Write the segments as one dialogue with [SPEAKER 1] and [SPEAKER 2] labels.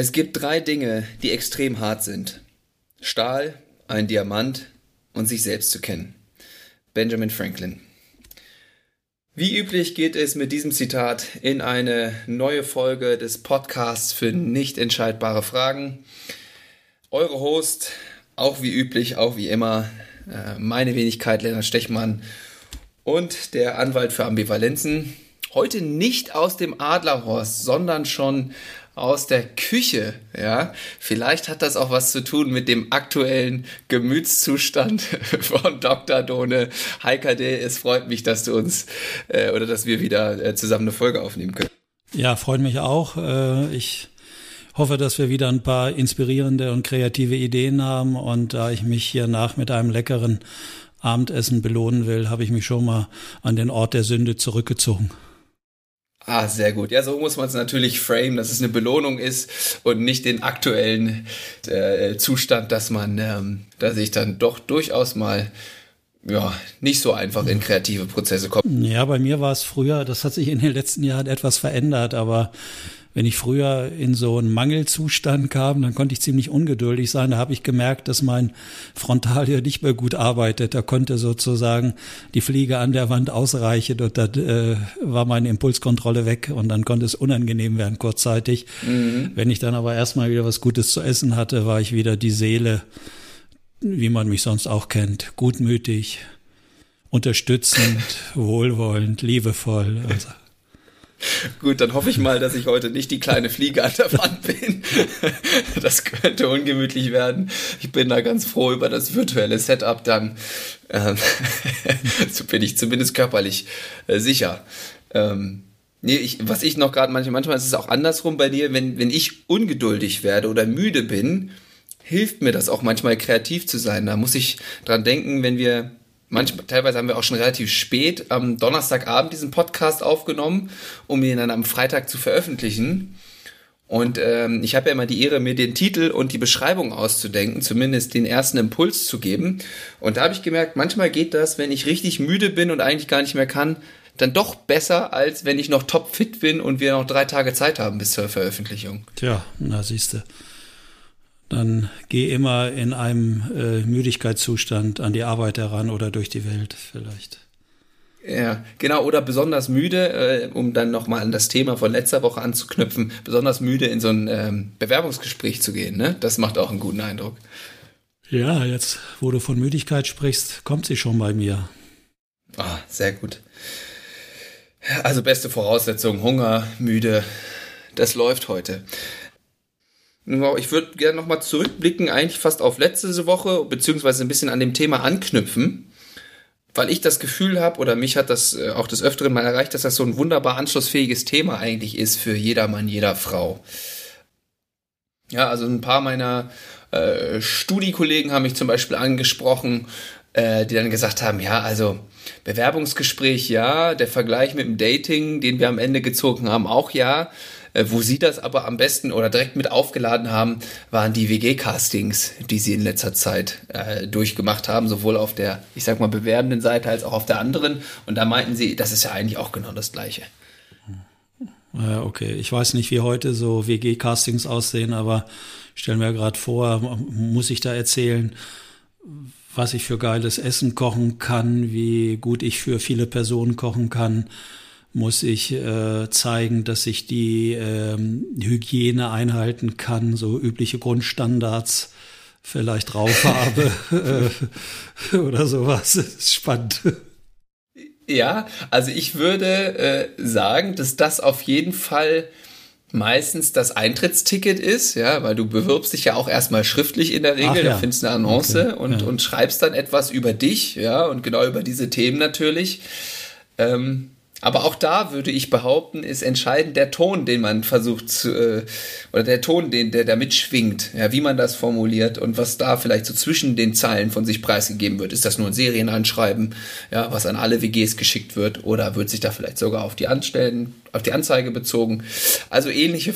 [SPEAKER 1] Es gibt drei Dinge, die extrem hart sind. Stahl, ein Diamant und sich selbst zu kennen. Benjamin Franklin. Wie üblich geht es mit diesem Zitat in eine neue Folge des Podcasts für nicht entscheidbare Fragen. Eure Host, auch wie üblich, auch wie immer, äh, meine Wenigkeit Lennart Stechmann und der Anwalt für Ambivalenzen. Heute nicht aus dem Adlerhorst, sondern schon aus der Küche, ja. Vielleicht hat das auch was zu tun mit dem aktuellen Gemütszustand von Dr. Done. Heika D, es freut mich, dass du uns äh, oder dass wir wieder äh, zusammen eine Folge aufnehmen können.
[SPEAKER 2] Ja, freut mich auch. Äh, ich hoffe, dass wir wieder ein paar inspirierende und kreative Ideen haben und da ich mich hier nach mit einem leckeren Abendessen belohnen will, habe ich mich schon mal an den Ort der Sünde zurückgezogen.
[SPEAKER 1] Ah, sehr gut. Ja, so muss man es natürlich frame, dass es eine Belohnung ist und nicht den aktuellen äh, Zustand, dass man, ähm, dass ich dann doch durchaus mal ja, nicht so einfach in kreative Prozesse kommt.
[SPEAKER 2] Ja, bei mir war es früher, das hat sich in den letzten Jahren etwas verändert, aber wenn ich früher in so einen Mangelzustand kam, dann konnte ich ziemlich ungeduldig sein. Da habe ich gemerkt, dass mein Frontal hier nicht mehr gut arbeitet. Da konnte sozusagen die Fliege an der Wand ausreichen und dann äh, war meine Impulskontrolle weg und dann konnte es unangenehm werden kurzzeitig. Mhm. Wenn ich dann aber erstmal wieder was Gutes zu essen hatte, war ich wieder die Seele, wie man mich sonst auch kennt, gutmütig, unterstützend, wohlwollend, liebevoll. Also
[SPEAKER 1] Gut, dann hoffe ich mal, dass ich heute nicht die kleine Fliege an der Wand bin. Das könnte ungemütlich werden. Ich bin da ganz froh über das virtuelle Setup dann. Ähm, so bin ich zumindest körperlich äh, sicher. Ähm, nee, ich, was ich noch gerade manchmal, manchmal ist es auch andersrum bei dir, wenn, wenn ich ungeduldig werde oder müde bin, hilft mir das auch manchmal kreativ zu sein. Da muss ich dran denken, wenn wir manchmal, teilweise haben wir auch schon relativ spät am Donnerstagabend diesen Podcast aufgenommen, um ihn dann am Freitag zu veröffentlichen. Und ähm, ich habe ja immer die Ehre, mir den Titel und die Beschreibung auszudenken, zumindest den ersten Impuls zu geben. Und da habe ich gemerkt, manchmal geht das, wenn ich richtig müde bin und eigentlich gar nicht mehr kann, dann doch besser, als wenn ich noch topfit bin und wir noch drei Tage Zeit haben bis zur Veröffentlichung.
[SPEAKER 2] Tja, na siehste dann geh immer in einem äh, Müdigkeitszustand an die Arbeit heran oder durch die Welt vielleicht.
[SPEAKER 1] Ja, genau, oder besonders müde, äh, um dann nochmal an das Thema von letzter Woche anzuknüpfen, besonders müde in so ein ähm, Bewerbungsgespräch zu gehen, ne? Das macht auch einen guten Eindruck.
[SPEAKER 2] Ja, jetzt, wo du von Müdigkeit sprichst, kommt sie schon bei mir.
[SPEAKER 1] Ah, sehr gut. Also beste Voraussetzung, Hunger, müde, das läuft heute. Ich würde gerne nochmal zurückblicken, eigentlich fast auf letzte Woche, beziehungsweise ein bisschen an dem Thema anknüpfen, weil ich das Gefühl habe, oder mich hat das äh, auch des Öfteren mal erreicht, dass das so ein wunderbar anschlussfähiges Thema eigentlich ist für jedermann, jeder Frau. Ja, also ein paar meiner äh, Studiekollegen haben mich zum Beispiel angesprochen, äh, die dann gesagt haben, ja, also Bewerbungsgespräch ja, der Vergleich mit dem Dating, den wir am Ende gezogen haben, auch ja. Äh, wo sie das aber am besten oder direkt mit aufgeladen haben, waren die WG-Castings, die sie in letzter Zeit äh, durchgemacht haben, sowohl auf der, ich sag mal, bewerbenden Seite als auch auf der anderen. Und da meinten sie, das ist ja eigentlich auch genau das Gleiche.
[SPEAKER 2] Ja, okay. Ich weiß nicht, wie heute so WG-Castings aussehen, aber ich stelle mir gerade vor, muss ich da erzählen, was ich für geiles Essen kochen kann, wie gut ich für viele Personen kochen kann, muss ich äh, zeigen, dass ich die ähm, Hygiene einhalten kann, so übliche Grundstandards vielleicht drauf habe äh, oder sowas. Das ist spannend.
[SPEAKER 1] Ja, also ich würde äh, sagen, dass das auf jeden Fall meistens das Eintrittsticket ist, ja, weil du bewirbst dich ja auch erstmal schriftlich in der Regel, ja. da findest eine Annonce okay. und, ja. und schreibst dann etwas über dich, ja, und genau über diese Themen natürlich. Ähm, aber auch da würde ich behaupten, ist entscheidend der Ton, den man versucht zu, äh, oder der Ton, den, der da mitschwingt, ja, wie man das formuliert und was da vielleicht so zwischen den Zeilen von sich preisgegeben wird. Ist das nur ein Serienanschreiben, ja, was an alle WGs geschickt wird oder wird sich da vielleicht sogar auf die Anstellen, auf die Anzeige bezogen? Also ähnliche,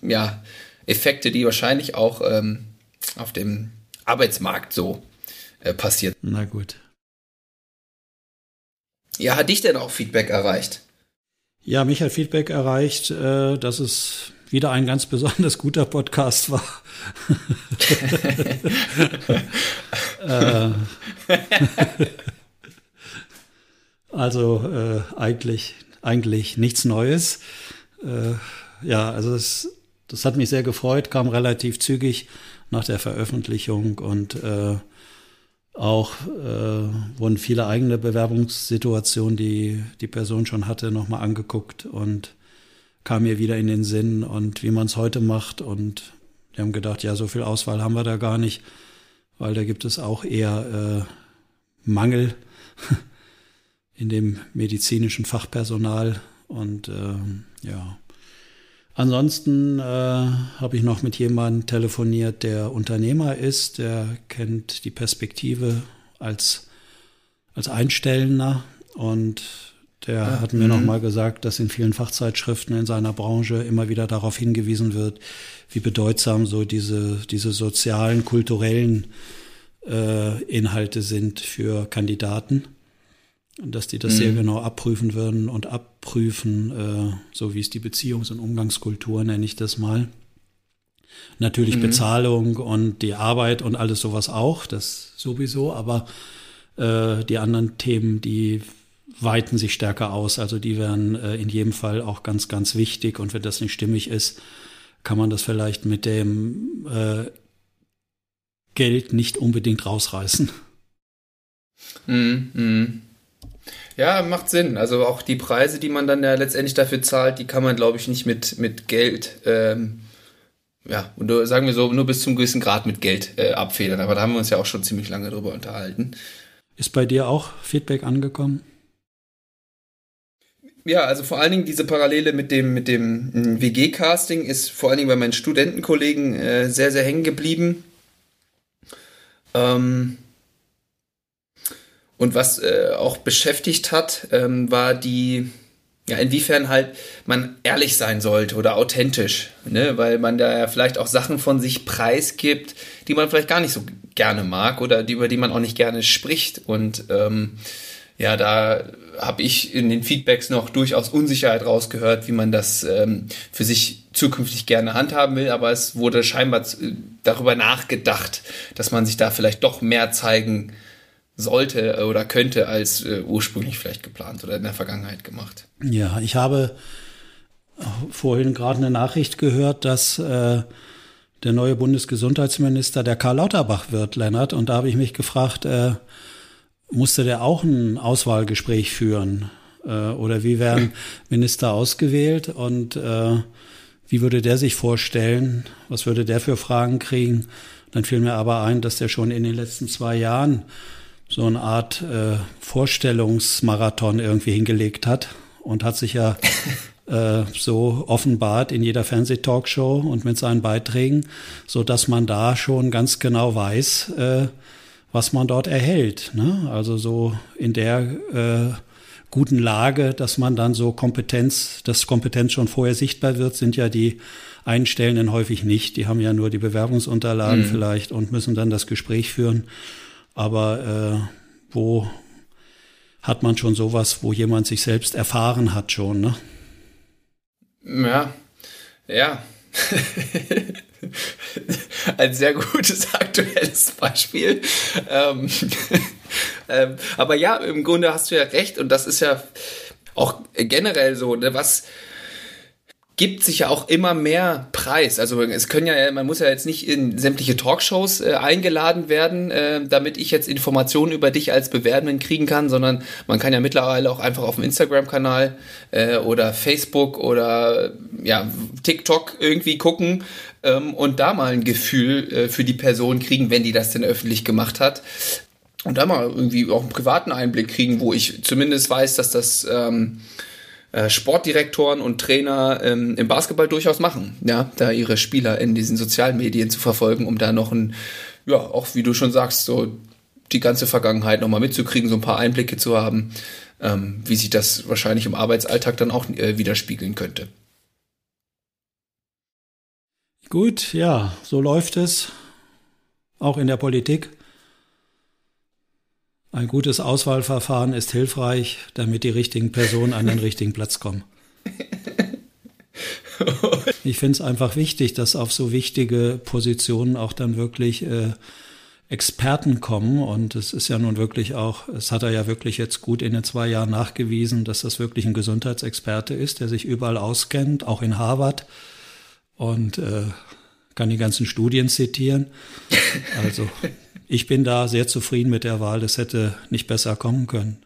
[SPEAKER 1] ja, Effekte, die wahrscheinlich auch ähm, auf dem Arbeitsmarkt so äh, passiert.
[SPEAKER 2] Na gut.
[SPEAKER 1] Ja, hat dich denn auch Feedback erreicht?
[SPEAKER 2] Ja, mich hat Feedback erreicht, äh, dass es wieder ein ganz besonders guter Podcast war. äh, also äh, eigentlich, eigentlich nichts Neues. Äh, ja, also es, das hat mich sehr gefreut, kam relativ zügig nach der Veröffentlichung und äh, auch äh, wurden viele eigene Bewerbungssituationen, die die Person schon hatte, nochmal angeguckt und kam mir wieder in den Sinn und wie man es heute macht. Und wir haben gedacht, ja, so viel Auswahl haben wir da gar nicht, weil da gibt es auch eher äh, Mangel in dem medizinischen Fachpersonal. Und äh, ja, Ansonsten äh, habe ich noch mit jemandem telefoniert, der Unternehmer ist, der kennt die Perspektive als, als Einstellender. Und der ja, hat mir nochmal mhm. gesagt, dass in vielen Fachzeitschriften in seiner Branche immer wieder darauf hingewiesen wird, wie bedeutsam so diese, diese sozialen, kulturellen äh, Inhalte sind für Kandidaten dass die das mhm. sehr genau abprüfen würden und abprüfen, äh, so wie es die Beziehungs- und Umgangskultur nenne ich das mal. Natürlich mhm. Bezahlung und die Arbeit und alles sowas auch, das sowieso, aber äh, die anderen Themen, die weiten sich stärker aus. Also die wären äh, in jedem Fall auch ganz, ganz wichtig. Und wenn das nicht stimmig ist, kann man das vielleicht mit dem äh, Geld nicht unbedingt rausreißen.
[SPEAKER 1] Mhm. Ja, macht Sinn. Also auch die Preise, die man dann ja letztendlich dafür zahlt, die kann man, glaube ich, nicht mit, mit Geld, ähm, ja, und nur, sagen wir so, nur bis zum gewissen Grad mit Geld äh, abfedern. Aber da haben wir uns ja auch schon ziemlich lange drüber unterhalten.
[SPEAKER 2] Ist bei dir auch Feedback angekommen?
[SPEAKER 1] Ja, also vor allen Dingen diese Parallele mit dem, mit dem hm, WG-Casting ist vor allen Dingen bei meinen Studentenkollegen äh, sehr, sehr hängen geblieben. Ähm, und was äh, auch beschäftigt hat, ähm, war die, ja, inwiefern halt man ehrlich sein sollte oder authentisch, ne? weil man da ja vielleicht auch Sachen von sich preisgibt, die man vielleicht gar nicht so gerne mag oder die, über die man auch nicht gerne spricht. Und ähm, ja, da habe ich in den Feedbacks noch durchaus Unsicherheit rausgehört, wie man das ähm, für sich zukünftig gerne handhaben will, aber es wurde scheinbar äh, darüber nachgedacht, dass man sich da vielleicht doch mehr zeigen sollte oder könnte als äh, ursprünglich vielleicht geplant oder in der Vergangenheit gemacht.
[SPEAKER 2] Ja, ich habe vorhin gerade eine Nachricht gehört, dass äh, der neue Bundesgesundheitsminister der Karl Lauterbach wird, Lennart. Und da habe ich mich gefragt, äh, musste der auch ein Auswahlgespräch führen? Äh, oder wie werden Minister ausgewählt? Und äh, wie würde der sich vorstellen? Was würde der für Fragen kriegen? Dann fiel mir aber ein, dass der schon in den letzten zwei Jahren so eine Art äh, Vorstellungsmarathon irgendwie hingelegt hat und hat sich ja äh, so offenbart in jeder Fernsehtalkshow und mit seinen Beiträgen, so dass man da schon ganz genau weiß, äh, was man dort erhält. Ne? Also so in der äh, guten Lage, dass man dann so Kompetenz, dass Kompetenz schon vorher sichtbar wird, sind ja die Einstellenden häufig nicht. Die haben ja nur die Bewerbungsunterlagen mhm. vielleicht und müssen dann das Gespräch führen. Aber äh, wo hat man schon sowas, wo jemand sich selbst erfahren hat schon, ne?
[SPEAKER 1] Ja, ja. Ein sehr gutes aktuelles Beispiel. Ähm, ähm, aber ja, im Grunde hast du ja recht und das ist ja auch generell so, ne, was gibt sich ja auch immer mehr Preis. Also es können ja, man muss ja jetzt nicht in sämtliche Talkshows äh, eingeladen werden, äh, damit ich jetzt Informationen über dich als Bewerbenden kriegen kann, sondern man kann ja mittlerweile auch einfach auf dem Instagram-Kanal äh, oder Facebook oder ja TikTok irgendwie gucken ähm, und da mal ein Gefühl äh, für die Person kriegen, wenn die das denn öffentlich gemacht hat. Und da mal irgendwie auch einen privaten Einblick kriegen, wo ich zumindest weiß, dass das ähm, äh, Sportdirektoren und Trainer ähm, im Basketball durchaus machen, ja, da ihre Spieler in diesen sozialen Medien zu verfolgen, um da noch ein, ja, auch wie du schon sagst, so die ganze Vergangenheit nochmal mitzukriegen, so ein paar Einblicke zu haben, ähm, wie sich das wahrscheinlich im Arbeitsalltag dann auch äh, widerspiegeln könnte.
[SPEAKER 2] Gut, ja, so läuft es. Auch in der Politik. Ein gutes Auswahlverfahren ist hilfreich, damit die richtigen Personen an den richtigen Platz kommen. ich finde es einfach wichtig, dass auf so wichtige Positionen auch dann wirklich äh, Experten kommen. Und es ist ja nun wirklich auch, es hat er ja wirklich jetzt gut in den zwei Jahren nachgewiesen, dass das wirklich ein Gesundheitsexperte ist, der sich überall auskennt, auch in Harvard. Und äh, kann die ganzen Studien zitieren. Also ich bin da sehr zufrieden mit der Wahl. Das hätte nicht besser kommen können.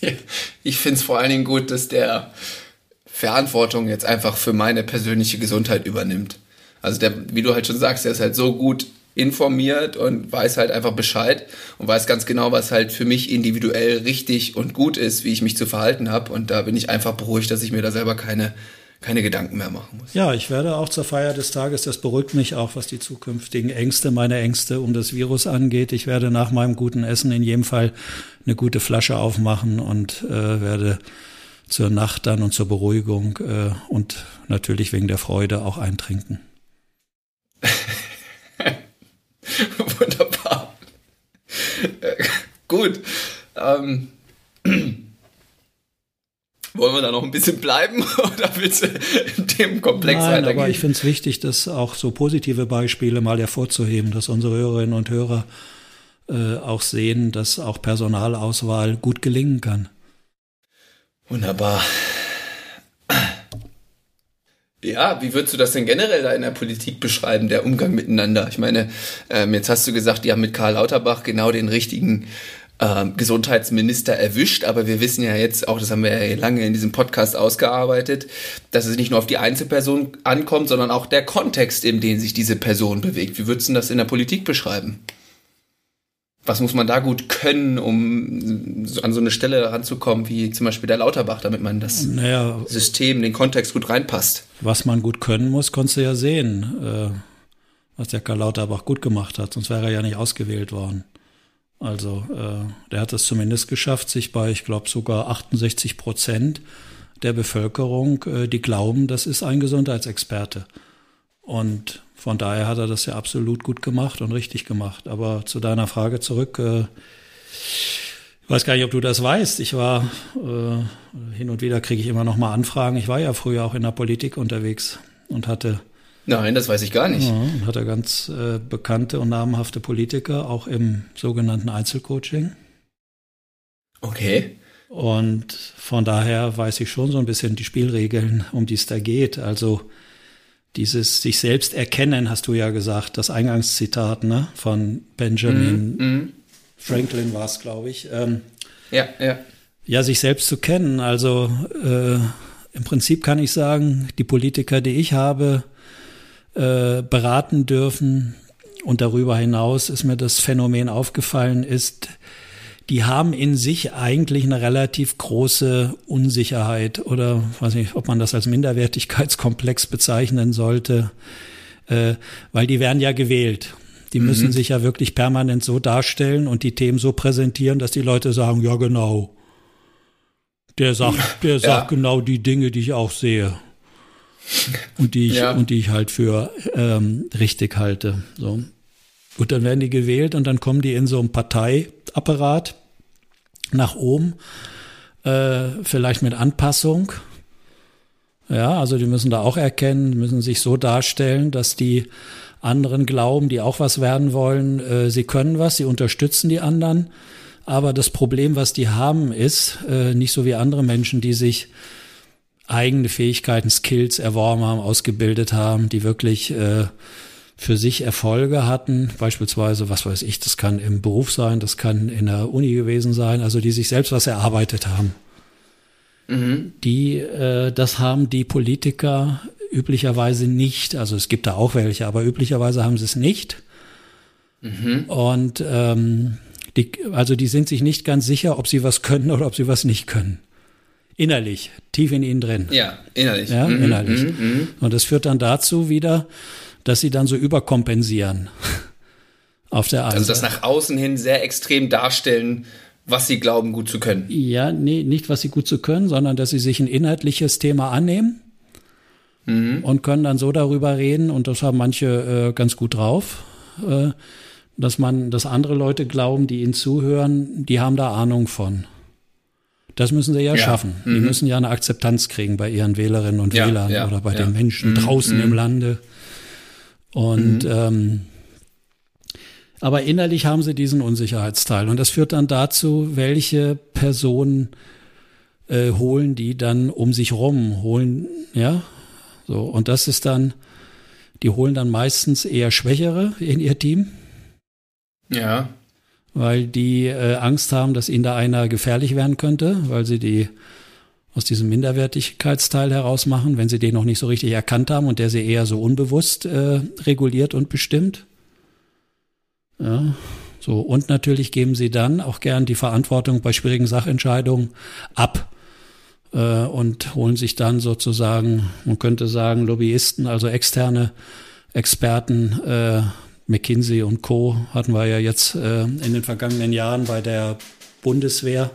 [SPEAKER 1] ich finde es vor allen Dingen gut, dass der Verantwortung jetzt einfach für meine persönliche Gesundheit übernimmt. Also der, wie du halt schon sagst, der ist halt so gut informiert und weiß halt einfach Bescheid und weiß ganz genau, was halt für mich individuell richtig und gut ist, wie ich mich zu verhalten habe. Und da bin ich einfach beruhigt, dass ich mir da selber keine keine Gedanken mehr machen muss.
[SPEAKER 2] Ja, ich werde auch zur Feier des Tages, das beruhigt mich auch, was die zukünftigen Ängste, meine Ängste um das Virus angeht. Ich werde nach meinem guten Essen in jedem Fall eine gute Flasche aufmachen und äh, werde zur Nacht dann und zur Beruhigung äh, und natürlich wegen der Freude auch eintrinken.
[SPEAKER 1] Wunderbar. Äh, gut. Ähm. Wollen wir da noch ein bisschen bleiben oder willst du in dem Komplex
[SPEAKER 2] Nein, weitergehen? aber ich finde es wichtig, das auch so positive Beispiele mal hervorzuheben, dass unsere Hörerinnen und Hörer äh, auch sehen, dass auch Personalauswahl gut gelingen kann.
[SPEAKER 1] Wunderbar. Ja, wie würdest du das denn generell da in der Politik beschreiben, der Umgang miteinander? Ich meine, ähm, jetzt hast du gesagt, die haben mit Karl Lauterbach genau den richtigen ähm, Gesundheitsminister erwischt, aber wir wissen ja jetzt auch, das haben wir ja lange in diesem Podcast ausgearbeitet, dass es nicht nur auf die Einzelperson ankommt, sondern auch der Kontext, in dem sich diese Person bewegt. Wie würdest du das in der Politik beschreiben? Was muss man da gut können, um an so eine Stelle ranzukommen, wie zum Beispiel der Lauterbach, damit man das naja, System, den Kontext gut reinpasst?
[SPEAKER 2] Was man gut können muss, konntest du ja sehen, äh, was der Karl Lauterbach gut gemacht hat, sonst wäre er ja nicht ausgewählt worden. Also äh, der hat es zumindest geschafft, sich bei, ich glaube, sogar 68 Prozent der Bevölkerung, äh, die glauben, das ist ein Gesundheitsexperte. Und von daher hat er das ja absolut gut gemacht und richtig gemacht. Aber zu deiner Frage zurück, äh, ich weiß gar nicht, ob du das weißt. Ich war äh, hin und wieder kriege ich immer noch mal Anfragen. Ich war ja früher auch in der Politik unterwegs und hatte
[SPEAKER 1] Nein, das weiß ich gar nicht.
[SPEAKER 2] Ja, hat er ganz äh, bekannte und namhafte Politiker, auch im sogenannten Einzelcoaching.
[SPEAKER 1] Okay.
[SPEAKER 2] Und von daher weiß ich schon so ein bisschen die Spielregeln, um die es da geht. Also dieses sich selbst erkennen, hast du ja gesagt, das Eingangszitat ne, von Benjamin mm, mm. Franklin war es, glaube ich. Ähm,
[SPEAKER 1] ja, ja.
[SPEAKER 2] Ja, sich selbst zu kennen. Also äh, im Prinzip kann ich sagen, die Politiker, die ich habe, äh, beraten dürfen. Und darüber hinaus ist mir das Phänomen aufgefallen, ist, die haben in sich eigentlich eine relativ große Unsicherheit oder weiß nicht, ob man das als Minderwertigkeitskomplex bezeichnen sollte, äh, weil die werden ja gewählt. Die müssen mhm. sich ja wirklich permanent so darstellen und die Themen so präsentieren, dass die Leute sagen, ja genau. Der sagt, der ja. sagt genau die Dinge, die ich auch sehe und die ich, ja. und die ich halt für ähm, richtig halte. So. Gut, dann werden die gewählt und dann kommen die in so einem Parteiapparat nach oben, äh, vielleicht mit Anpassung. Ja, also die müssen da auch erkennen, müssen sich so darstellen, dass die anderen glauben, die auch was werden wollen, äh, sie können was, sie unterstützen die anderen. Aber das Problem, was die haben, ist, äh, nicht so wie andere Menschen, die sich eigene Fähigkeiten, Skills erworben haben, ausgebildet haben, die wirklich äh, für sich Erfolge hatten, beispielsweise, was weiß ich, das kann im Beruf sein, das kann in der Uni gewesen sein, also die sich selbst was erarbeitet haben. Mhm. Die, äh, das haben die Politiker üblicherweise nicht. Also es gibt da auch welche, aber üblicherweise haben sie es nicht. Mhm. Und ähm, die, also die sind sich nicht ganz sicher, ob sie was können oder ob sie was nicht können. Innerlich, tief in ihnen drin.
[SPEAKER 1] Ja, innerlich.
[SPEAKER 2] Ja, mhm, innerlich. Mhm, mhm. Und das führt dann dazu wieder, dass sie dann so überkompensieren. Auf der
[SPEAKER 1] Also das nach außen hin sehr extrem darstellen, was sie glauben, gut zu können.
[SPEAKER 2] Ja, nee, nicht was sie gut zu können, sondern dass sie sich ein inhaltliches Thema annehmen mhm. und können dann so darüber reden, und das haben manche äh, ganz gut drauf, äh, dass man, dass andere Leute glauben, die ihnen zuhören, die haben da Ahnung von. Das müssen sie ja, ja. schaffen. Mhm. Die müssen ja eine Akzeptanz kriegen bei ihren Wählerinnen und ja, Wählern ja, oder bei den Menschen mhm. draußen mhm. im Lande. Und mhm. ähm, aber innerlich haben sie diesen Unsicherheitsteil. Und das führt dann dazu, welche Personen äh, holen die dann um sich rum, holen, ja, so. Und das ist dann, die holen dann meistens eher Schwächere in ihr Team.
[SPEAKER 1] Ja.
[SPEAKER 2] Weil die äh, Angst haben, dass ihnen da einer gefährlich werden könnte, weil sie die aus diesem Minderwertigkeitsteil heraus machen, wenn sie den noch nicht so richtig erkannt haben und der sie eher so unbewusst äh, reguliert und bestimmt. Ja, so. Und natürlich geben sie dann auch gern die Verantwortung bei schwierigen Sachentscheidungen ab äh, und holen sich dann sozusagen, man könnte sagen, Lobbyisten, also externe Experten, äh, McKinsey und Co. hatten wir ja jetzt äh, in den vergangenen Jahren bei der Bundeswehr,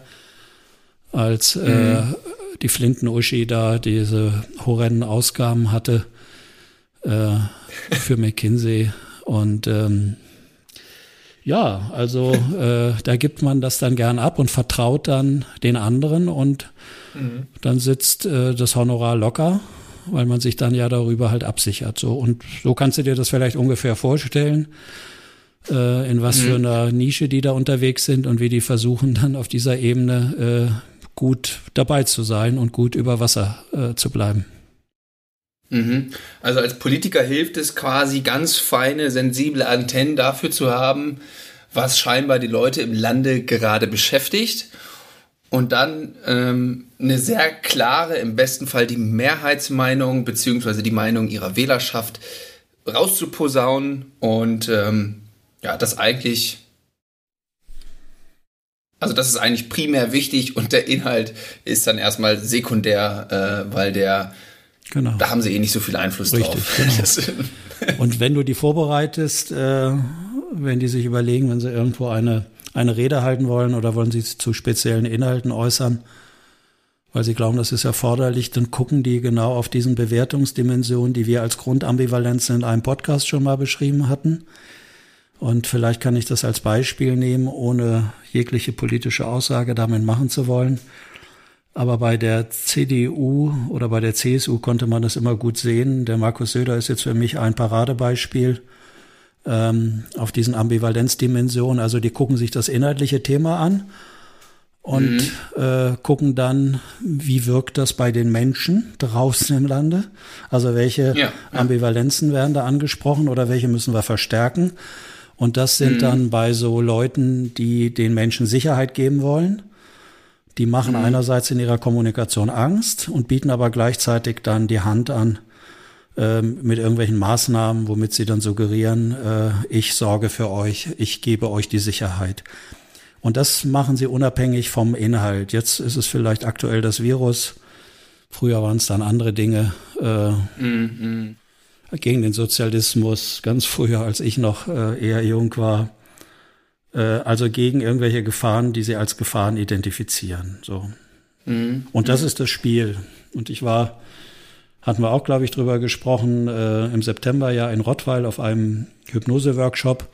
[SPEAKER 2] als äh, mhm. die Flinten-Uschi da diese horrenden Ausgaben hatte äh, für McKinsey. Und ähm, ja, also äh, da gibt man das dann gern ab und vertraut dann den anderen und mhm. dann sitzt äh, das Honorar locker, weil man sich dann ja darüber halt absichert. So und so kannst du dir das vielleicht ungefähr vorstellen, äh, in was mhm. für einer Nische die da unterwegs sind und wie die versuchen dann auf dieser Ebene äh, gut dabei zu sein und gut über Wasser äh, zu bleiben.
[SPEAKER 1] Mhm. Also als Politiker hilft es quasi ganz feine, sensible Antennen dafür zu haben, was scheinbar die Leute im Lande gerade beschäftigt und dann ähm, eine sehr klare, im besten Fall die Mehrheitsmeinung beziehungsweise die Meinung ihrer Wählerschaft rauszuposaunen und ähm, ja, das eigentlich, also das ist eigentlich primär wichtig und der Inhalt ist dann erstmal sekundär, äh, weil der Genau. Da haben sie eh nicht so viel Einfluss Richtig, drauf.
[SPEAKER 2] Genau. und wenn du die vorbereitest, äh, wenn die sich überlegen, wenn sie irgendwo eine eine Rede halten wollen oder wollen sie zu speziellen Inhalten äußern, weil sie glauben, das ist erforderlich, dann gucken die genau auf diesen Bewertungsdimensionen, die wir als Grundambivalenzen in einem Podcast schon mal beschrieben hatten. Und vielleicht kann ich das als Beispiel nehmen, ohne jegliche politische Aussage damit machen zu wollen. Aber bei der CDU oder bei der CSU konnte man das immer gut sehen. Der Markus Söder ist jetzt für mich ein Paradebeispiel ähm, auf diesen Ambivalenzdimensionen. Also die gucken sich das inhaltliche Thema an und mhm. äh, gucken dann, wie wirkt das bei den Menschen draußen im Lande. Also welche ja, Ambivalenzen werden da angesprochen oder welche müssen wir verstärken. Und das sind mhm. dann bei so Leuten, die den Menschen Sicherheit geben wollen. Die machen mhm. einerseits in ihrer Kommunikation Angst und bieten aber gleichzeitig dann die Hand an, ähm, mit irgendwelchen Maßnahmen, womit sie dann suggerieren, äh, ich sorge für euch, ich gebe euch die Sicherheit. Und das machen sie unabhängig vom Inhalt. Jetzt ist es vielleicht aktuell das Virus. Früher waren es dann andere Dinge. Äh, mm, mm. Gegen den Sozialismus, ganz früher, als ich noch äh, eher jung war. Äh, also gegen irgendwelche Gefahren, die sie als Gefahren identifizieren. So. Mm, Und das ist das Spiel. Und ich war hatten wir auch, glaube ich, drüber gesprochen, äh, im September ja in Rottweil auf einem Hypnose-Workshop,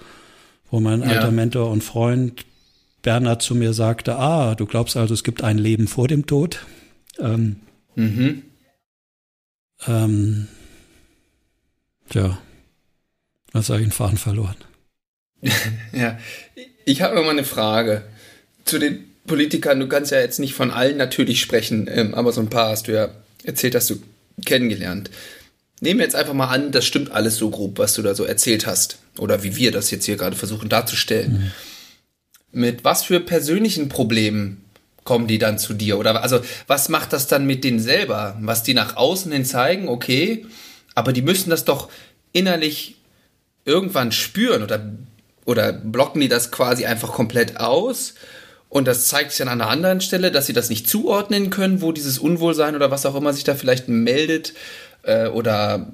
[SPEAKER 2] wo mein ja. alter Mentor und Freund Bernhard zu mir sagte, ah, du glaubst also, es gibt ein Leben vor dem Tod. Ähm, mhm. ähm, tja, was habe ich den Faden verloren?
[SPEAKER 1] ja, ich habe noch mal eine Frage zu den Politikern. Du kannst ja jetzt nicht von allen natürlich sprechen, ähm, aber so ein paar hast du ja erzählt, dass du kennengelernt. Nehmen wir jetzt einfach mal an, das stimmt alles so grob, was du da so erzählt hast. Oder wie wir das jetzt hier gerade versuchen darzustellen. Mhm. Mit was für persönlichen Problemen kommen die dann zu dir? Oder also, was macht das dann mit denen selber? Was die nach außen hin zeigen, okay, aber die müssen das doch innerlich irgendwann spüren oder, oder blocken die das quasi einfach komplett aus? Und das zeigt sich an einer anderen Stelle, dass sie das nicht zuordnen können, wo dieses Unwohlsein oder was auch immer sich da vielleicht meldet. Äh, oder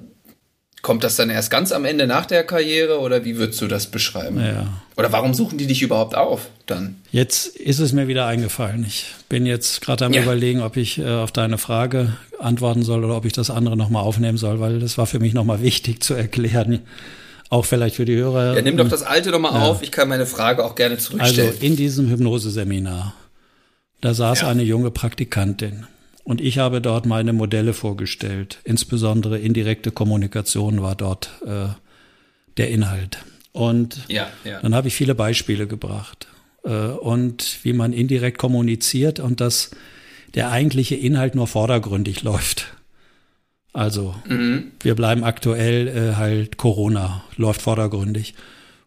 [SPEAKER 1] kommt das dann erst ganz am Ende nach der Karriere oder wie würdest du das beschreiben?
[SPEAKER 2] Ja.
[SPEAKER 1] Oder warum suchen die dich überhaupt auf dann?
[SPEAKER 2] Jetzt ist es mir wieder eingefallen. Ich bin jetzt gerade am ja. überlegen, ob ich äh, auf deine Frage antworten soll oder ob ich das andere nochmal aufnehmen soll, weil das war für mich nochmal wichtig zu erklären auch vielleicht für die Hörer.
[SPEAKER 1] Ja, nimm doch das alte nochmal ja. auf. Ich kann meine Frage auch gerne zurückstellen.
[SPEAKER 2] Also in diesem Hypnoseseminar Da saß ja. eine junge Praktikantin. Und ich habe dort meine Modelle vorgestellt. Insbesondere indirekte Kommunikation war dort äh, der Inhalt. Und ja, ja. dann habe ich viele Beispiele gebracht. Äh, und wie man indirekt kommuniziert und dass der eigentliche Inhalt nur vordergründig läuft. Also mhm. wir bleiben aktuell äh, halt Corona läuft vordergründig.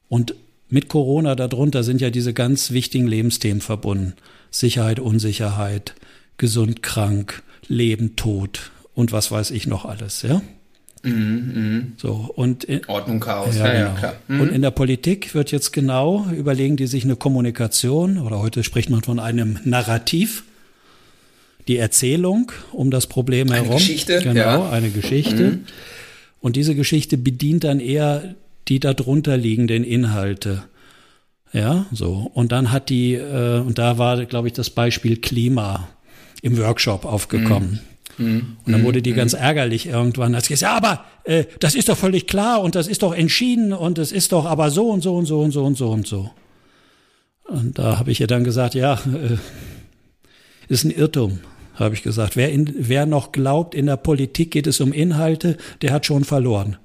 [SPEAKER 2] Und mit Corona darunter sind ja diese ganz wichtigen Lebensthemen verbunden. Sicherheit, Unsicherheit, gesund, krank, Leben, Tod und was weiß ich noch alles, ja? Mhm, mh. So, und in,
[SPEAKER 1] Ordnung, Chaos,
[SPEAKER 2] ja, ja, genau. ja klar. Mhm. Und in der Politik wird jetzt genau überlegen die sich eine Kommunikation, oder heute spricht man von einem Narrativ, die Erzählung um das Problem
[SPEAKER 1] eine
[SPEAKER 2] herum.
[SPEAKER 1] Geschichte,
[SPEAKER 2] genau, ja. eine Geschichte. Mhm. Und diese Geschichte bedient dann eher die darunter liegenden Inhalte. Ja, so. Und dann hat die, äh, und da war, glaube ich, das Beispiel Klima im Workshop aufgekommen. Mhm. Und dann wurde die mhm. ganz ärgerlich irgendwann, als gesagt, ja, aber äh, das ist doch völlig klar und das ist doch entschieden und es ist doch aber so und so und so und so und so und so. Und da habe ich ihr dann gesagt, ja, äh, ist ein Irrtum, habe ich gesagt. Wer, in, wer noch glaubt, in der Politik geht es um Inhalte, der hat schon verloren.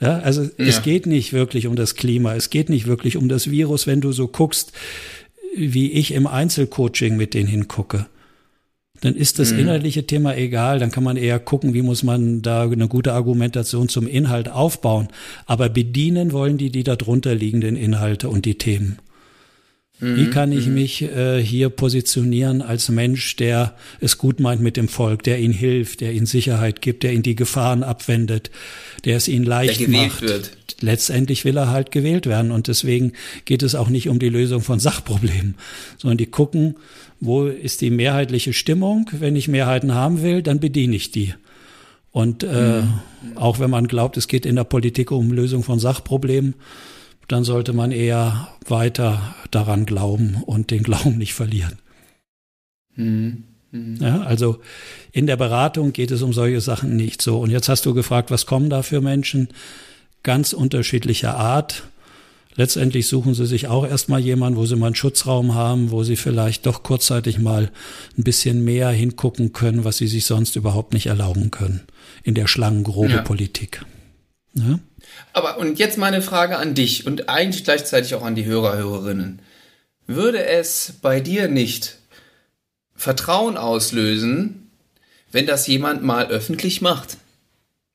[SPEAKER 2] Ja, also ja. es geht nicht wirklich um das Klima, es geht nicht wirklich um das Virus, wenn du so guckst, wie ich im Einzelcoaching mit denen hingucke. Dann ist das mhm. inhaltliche Thema egal, dann kann man eher gucken, wie muss man da eine gute Argumentation zum Inhalt aufbauen. Aber bedienen wollen die die darunter liegenden Inhalte und die Themen. Wie mhm, kann ich mhm. mich äh, hier positionieren als Mensch, der es gut meint mit dem Volk, der ihnen hilft, der ihnen Sicherheit gibt, der ihnen die Gefahren abwendet, der es ihnen leicht der gewählt macht. Wird. Letztendlich will er halt gewählt werden und deswegen geht es auch nicht um die Lösung von Sachproblemen, sondern die gucken, wo ist die mehrheitliche Stimmung. Wenn ich Mehrheiten haben will, dann bediene ich die. Und äh, mhm. auch wenn man glaubt, es geht in der Politik um Lösung von Sachproblemen, dann sollte man eher weiter daran glauben und den Glauben nicht verlieren. Mhm. Mhm. Ja, also in der Beratung geht es um solche Sachen nicht so. Und jetzt hast du gefragt, was kommen da für Menschen? Ganz unterschiedlicher Art. Letztendlich suchen sie sich auch erstmal jemanden, wo sie mal einen Schutzraum haben, wo sie vielleicht doch kurzzeitig mal ein bisschen mehr hingucken können, was sie sich sonst überhaupt nicht erlauben können in der schlangengrobe. Politik.
[SPEAKER 1] Ja? Aber und jetzt meine Frage an dich und eigentlich gleichzeitig auch an die Hörer, Hörerinnen. Würde es bei dir nicht Vertrauen auslösen, wenn das jemand mal öffentlich macht?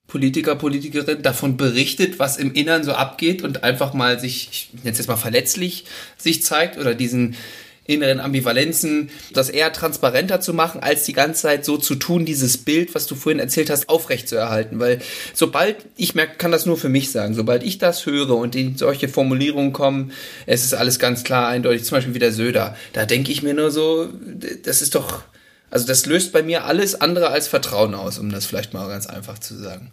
[SPEAKER 1] Politiker, Politikerin davon berichtet, was im Innern so abgeht und einfach mal sich, ich nenne es jetzt mal verletzlich, sich zeigt oder diesen, inneren Ambivalenzen, das eher transparenter zu machen, als die ganze Zeit so zu tun, dieses Bild, was du vorhin erzählt hast, aufrechtzuerhalten. Weil sobald, ich merke, kann das nur für mich sagen, sobald ich das höre und in solche Formulierungen kommen, es ist alles ganz klar, eindeutig, zum Beispiel wie der Söder, da denke ich mir nur so, das ist doch, also das löst bei mir alles andere als Vertrauen aus, um das vielleicht mal ganz einfach zu sagen.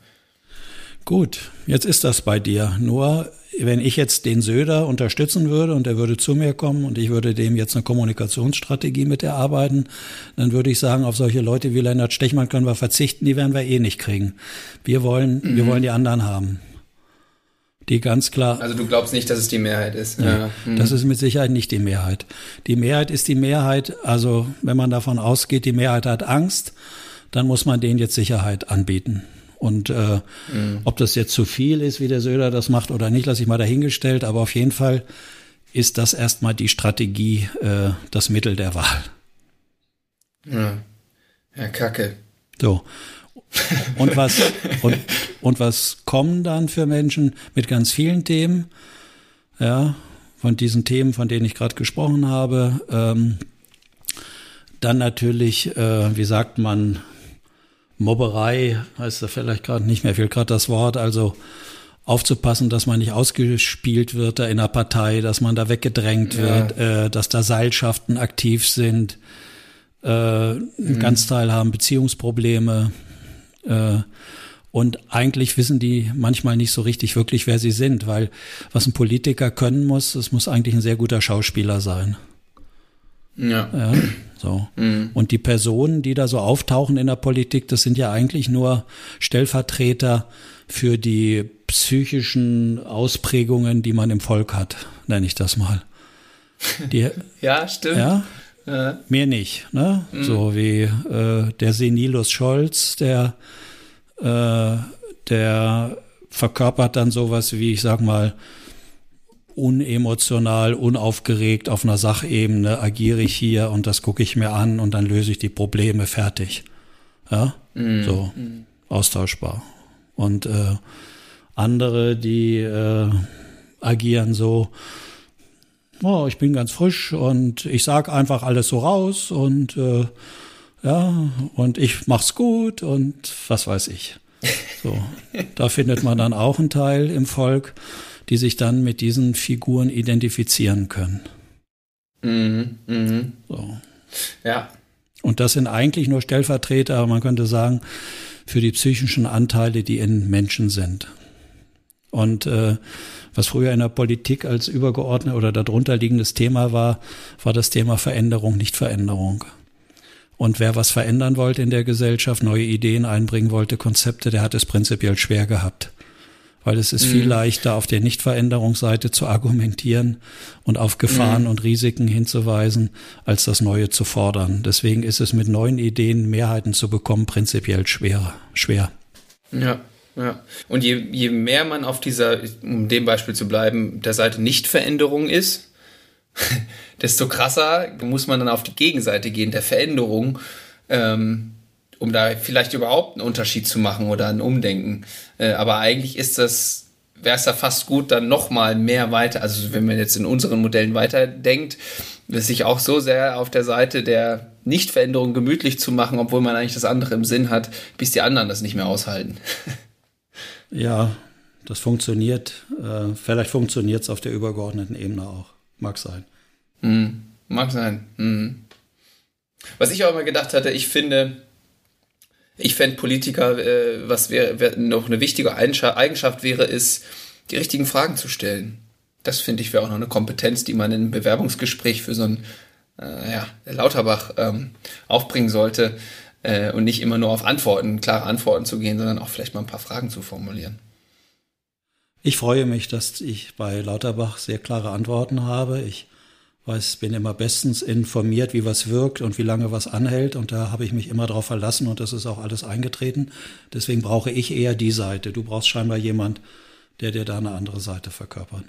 [SPEAKER 2] Gut, jetzt ist das bei dir. Nur wenn ich jetzt den Söder unterstützen würde und er würde zu mir kommen und ich würde dem jetzt eine Kommunikationsstrategie mit erarbeiten, dann würde ich sagen, auf solche Leute wie Leonard Stechmann können wir verzichten, die werden wir eh nicht kriegen. Wir wollen, mhm. wir wollen die anderen haben. Die ganz klar.
[SPEAKER 1] Also du glaubst nicht, dass es die Mehrheit ist.
[SPEAKER 2] Ja, ja. Mhm. Das ist mit Sicherheit nicht die Mehrheit. Die Mehrheit ist die Mehrheit, also wenn man davon ausgeht, die Mehrheit hat Angst, dann muss man denen jetzt Sicherheit anbieten. Und äh, mhm. ob das jetzt zu viel ist, wie der Söder das macht oder nicht, lasse ich mal dahingestellt. Aber auf jeden Fall ist das erstmal die Strategie, äh, das Mittel der Wahl.
[SPEAKER 1] Ja, ja Kacke.
[SPEAKER 2] So. Und was, und, und was kommen dann für Menschen mit ganz vielen Themen? Ja, von diesen Themen, von denen ich gerade gesprochen habe. Ähm, dann natürlich, äh, wie sagt man, Mobberei, heißt da vielleicht gerade nicht mehr, fehlt gerade das Wort, also aufzupassen, dass man nicht ausgespielt wird da in der Partei, dass man da weggedrängt ja. wird, äh, dass da Seilschaften aktiv sind, äh, mhm. Ganzteil haben Beziehungsprobleme äh, und eigentlich wissen die manchmal nicht so richtig wirklich, wer sie sind, weil was ein Politiker können muss, es muss eigentlich ein sehr guter Schauspieler sein. Ja. ja so. Mhm. Und die Personen, die da so auftauchen in der Politik, das sind ja eigentlich nur Stellvertreter für die psychischen Ausprägungen, die man im Volk hat, nenne ich das mal. Die,
[SPEAKER 1] ja, stimmt.
[SPEAKER 2] Ja, ja. Mehr nicht, ne? Mhm. So wie äh, der Senilus Scholz, der, äh, der verkörpert dann sowas wie, ich sag mal, unemotional, unaufgeregt auf einer Sachebene agiere ich hier und das gucke ich mir an und dann löse ich die Probleme fertig. Ja, mm. so mm. austauschbar. Und äh, andere, die äh, agieren so, oh, ich bin ganz frisch und ich sag einfach alles so raus und äh, ja, und ich mach's gut und was weiß ich. So, da findet man dann auch einen Teil im Volk, die sich dann mit diesen Figuren identifizieren können.
[SPEAKER 1] Mhm, mh.
[SPEAKER 2] So.
[SPEAKER 1] Ja.
[SPEAKER 2] Und das sind eigentlich nur Stellvertreter, aber man könnte sagen, für die psychischen Anteile, die in Menschen sind. Und äh, was früher in der Politik als übergeordnet oder darunter liegendes Thema war, war das Thema Veränderung, nicht Veränderung. Und wer was verändern wollte in der Gesellschaft, neue Ideen einbringen wollte, Konzepte, der hat es prinzipiell schwer gehabt. Weil es ist mhm. viel leichter, auf der Nichtveränderungsseite zu argumentieren und auf Gefahren mhm. und Risiken hinzuweisen, als das Neue zu fordern. Deswegen ist es mit neuen Ideen Mehrheiten zu bekommen prinzipiell schwer. schwer.
[SPEAKER 1] Ja, ja. Und je, je mehr man auf dieser, um dem Beispiel zu bleiben, der Seite Nichtveränderung ist, desto krasser muss man dann auf die Gegenseite gehen, der Veränderung, ähm, um da vielleicht überhaupt einen Unterschied zu machen oder ein Umdenken. Äh, aber eigentlich ist das, wäre es da fast gut, dann nochmal mehr weiter, also wenn man jetzt in unseren Modellen weiterdenkt, sich auch so sehr auf der Seite der Nichtveränderung gemütlich zu machen, obwohl man eigentlich das andere im Sinn hat, bis die anderen das nicht mehr aushalten.
[SPEAKER 2] Ja, das funktioniert. Äh, vielleicht funktioniert es auf der übergeordneten Ebene auch. Mag sein.
[SPEAKER 1] Mm, mag sein. Mm. Was ich auch immer gedacht hatte, ich finde, ich fände Politiker, äh, was wäre wär noch eine wichtige Eigenschaft wäre, ist, die richtigen Fragen zu stellen. Das finde ich wäre auch noch eine Kompetenz, die man in einem Bewerbungsgespräch für so ein äh, ja, Lauterbach ähm, aufbringen sollte äh, und nicht immer nur auf Antworten, klare Antworten zu gehen, sondern auch vielleicht mal ein paar Fragen zu formulieren.
[SPEAKER 2] Ich freue mich, dass ich bei Lauterbach sehr klare Antworten habe. Ich weiß, bin immer bestens informiert, wie was wirkt und wie lange was anhält. Und da habe ich mich immer darauf verlassen und das ist auch alles eingetreten. Deswegen brauche ich eher die Seite. Du brauchst scheinbar jemand, der dir da eine andere Seite verkörpert.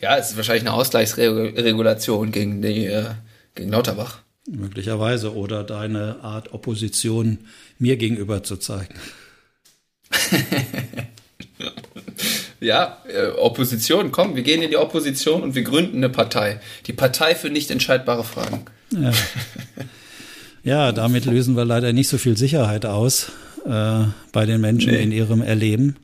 [SPEAKER 1] Ja, es ist wahrscheinlich eine Ausgleichsregulation gegen, die, äh, gegen Lauterbach.
[SPEAKER 2] Möglicherweise. Oder deine Art Opposition mir gegenüber zu zeigen.
[SPEAKER 1] ja, äh, Opposition, komm, wir gehen in die Opposition und wir gründen eine Partei. Die Partei für nicht entscheidbare Fragen.
[SPEAKER 2] Ja, ja damit lösen wir leider nicht so viel Sicherheit aus äh, bei den Menschen nee. in ihrem Erleben.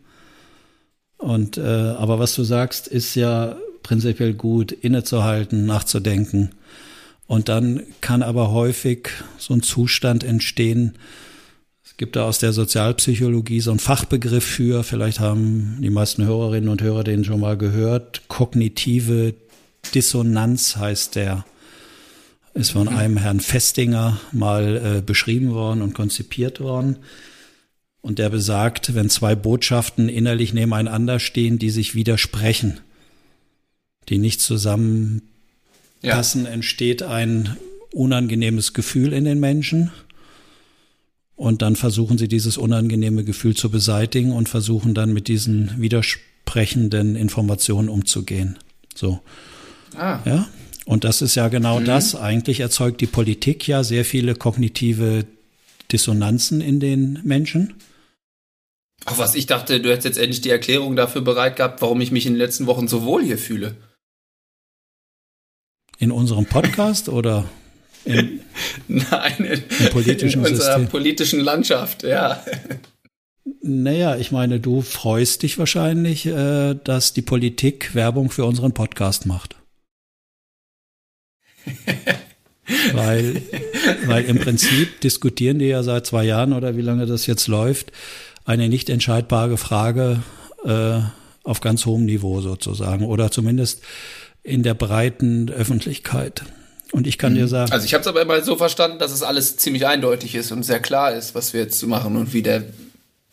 [SPEAKER 2] Und äh, aber was du sagst, ist ja prinzipiell gut, innezuhalten, nachzudenken. Und dann kann aber häufig so ein Zustand entstehen, gibt da aus der Sozialpsychologie so einen Fachbegriff für, vielleicht haben die meisten Hörerinnen und Hörer den schon mal gehört, kognitive Dissonanz heißt der. Ist von einem Herrn Festinger mal äh, beschrieben worden und konzipiert worden. Und der besagt, wenn zwei Botschaften innerlich nebeneinander stehen, die sich widersprechen, die nicht zusammenpassen, ja. entsteht ein unangenehmes Gefühl in den Menschen. Und dann versuchen sie dieses unangenehme Gefühl zu beseitigen und versuchen dann mit diesen widersprechenden Informationen umzugehen. So. Ah. Ja. Und das ist ja genau mhm. das. Eigentlich erzeugt die Politik ja sehr viele kognitive Dissonanzen in den Menschen.
[SPEAKER 1] Ach was, ich dachte, du hättest jetzt endlich die Erklärung dafür bereit gehabt, warum ich mich in den letzten Wochen so wohl hier fühle.
[SPEAKER 2] In unserem Podcast oder?
[SPEAKER 1] In, Nein, in, in, unserer System. politischen Landschaft, ja.
[SPEAKER 2] Naja, ich meine, du freust dich wahrscheinlich, äh, dass die Politik Werbung für unseren Podcast macht. weil, weil im Prinzip diskutieren die ja seit zwei Jahren oder wie lange das jetzt läuft, eine nicht entscheidbare Frage äh, auf ganz hohem Niveau sozusagen oder zumindest in der breiten Öffentlichkeit. Und ich kann mhm. dir sagen.
[SPEAKER 1] Also ich habe es aber immer so verstanden, dass es alles ziemlich eindeutig ist und sehr klar ist, was wir jetzt machen und wie der,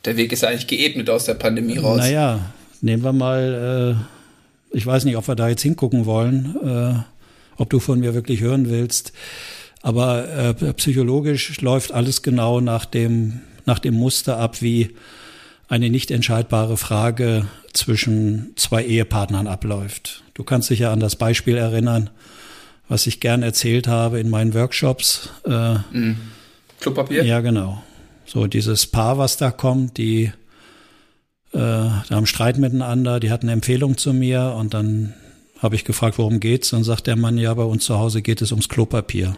[SPEAKER 1] der Weg ist eigentlich geebnet aus der Pandemie raus.
[SPEAKER 2] Naja, nehmen wir mal, äh, Ich weiß nicht, ob wir da jetzt hingucken wollen, äh, ob du von mir wirklich hören willst. Aber äh, psychologisch läuft alles genau nach dem, nach dem Muster ab, wie eine nicht entscheidbare Frage zwischen zwei Ehepartnern abläuft. Du kannst dich ja an das Beispiel erinnern, was ich gern erzählt habe in meinen Workshops. Äh,
[SPEAKER 1] mhm. Klopapier?
[SPEAKER 2] Ja, genau. So dieses Paar, was da kommt, die äh, da haben Streit miteinander, die hatten eine Empfehlung zu mir und dann habe ich gefragt, worum geht's? Dann sagt der Mann, ja, bei uns zu Hause geht es ums Klopapier.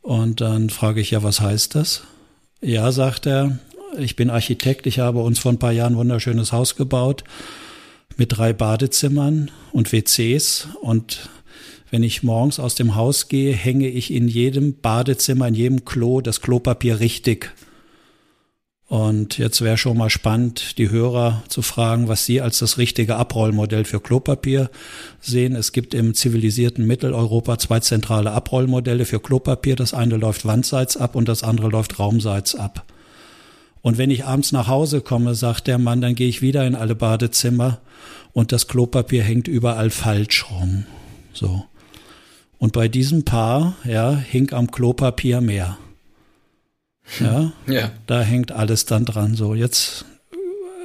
[SPEAKER 2] Und dann frage ich, ja, was heißt das? Ja, sagt er, ich bin Architekt, ich habe uns vor ein paar Jahren ein wunderschönes Haus gebaut mit drei Badezimmern und WCs und wenn ich morgens aus dem Haus gehe, hänge ich in jedem Badezimmer, in jedem Klo das Klopapier richtig. Und jetzt wäre schon mal spannend, die Hörer zu fragen, was sie als das richtige Abrollmodell für Klopapier sehen. Es gibt im zivilisierten Mitteleuropa zwei zentrale Abrollmodelle für Klopapier. Das eine läuft wandseits ab und das andere läuft raumseits ab. Und wenn ich abends nach Hause komme, sagt der Mann, dann gehe ich wieder in alle Badezimmer und das Klopapier hängt überall falsch rum. So. Und bei diesem Paar, ja, hing am Klopapier mehr. Ja, ja. da hängt alles dann dran. So, jetzt